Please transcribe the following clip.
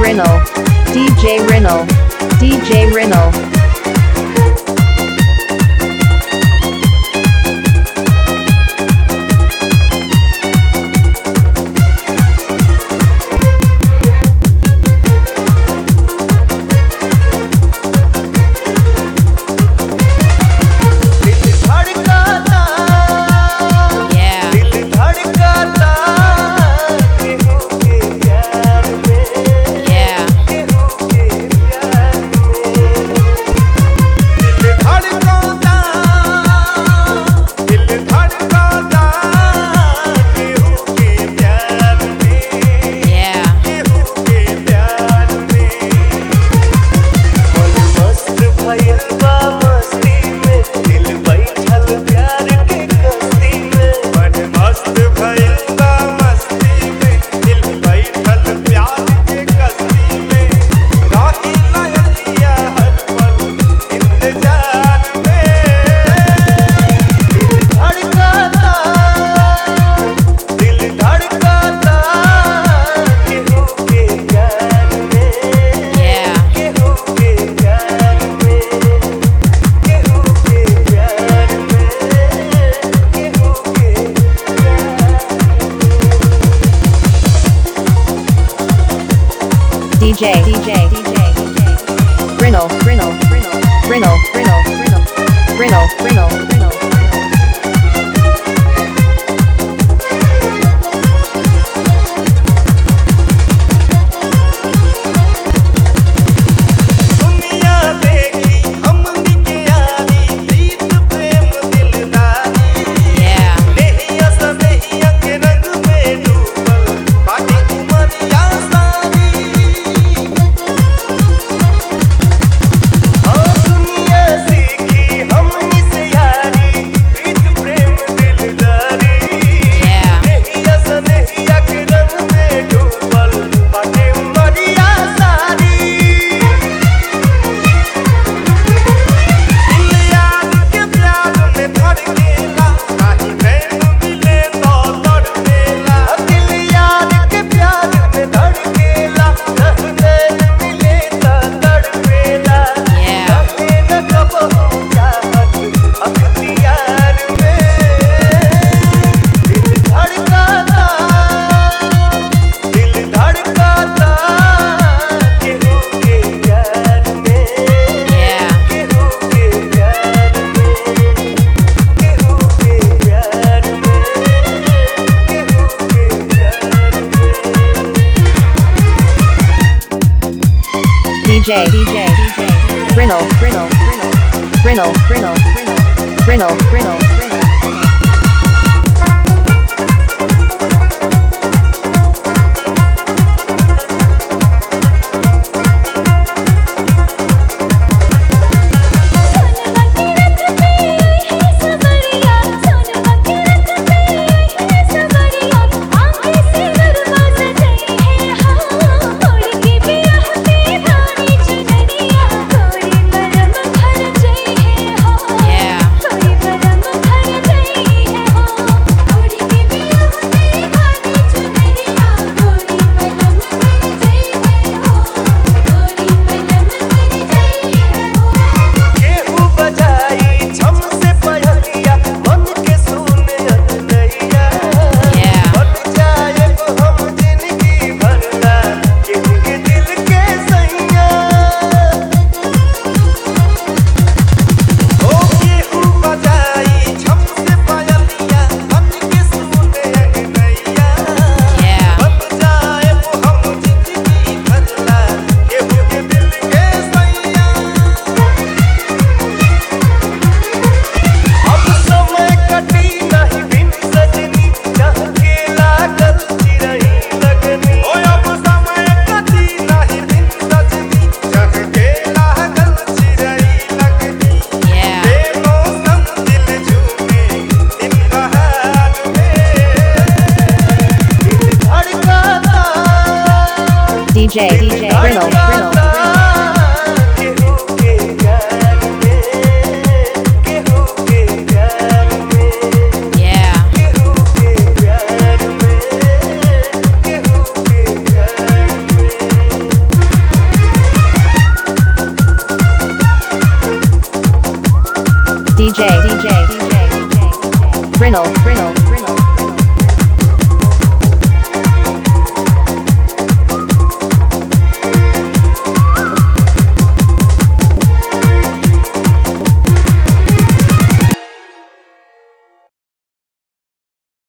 Mrinal, DJ Mrinal, DJ Mrinal. DJ, DJ, DJ, Mrinal, Mrinal, Mrinal, Mrinal, Mrinal, Mrinal, Mrinal, Mrinal. DJ, DJ, Grinnell, Grinnell, Grinnell, Grinnell, Grinnell, Grinnell, Grinnell. DJ, DJ, Reynolds, Reynolds. DJ, DJ, DJ, Reynolds.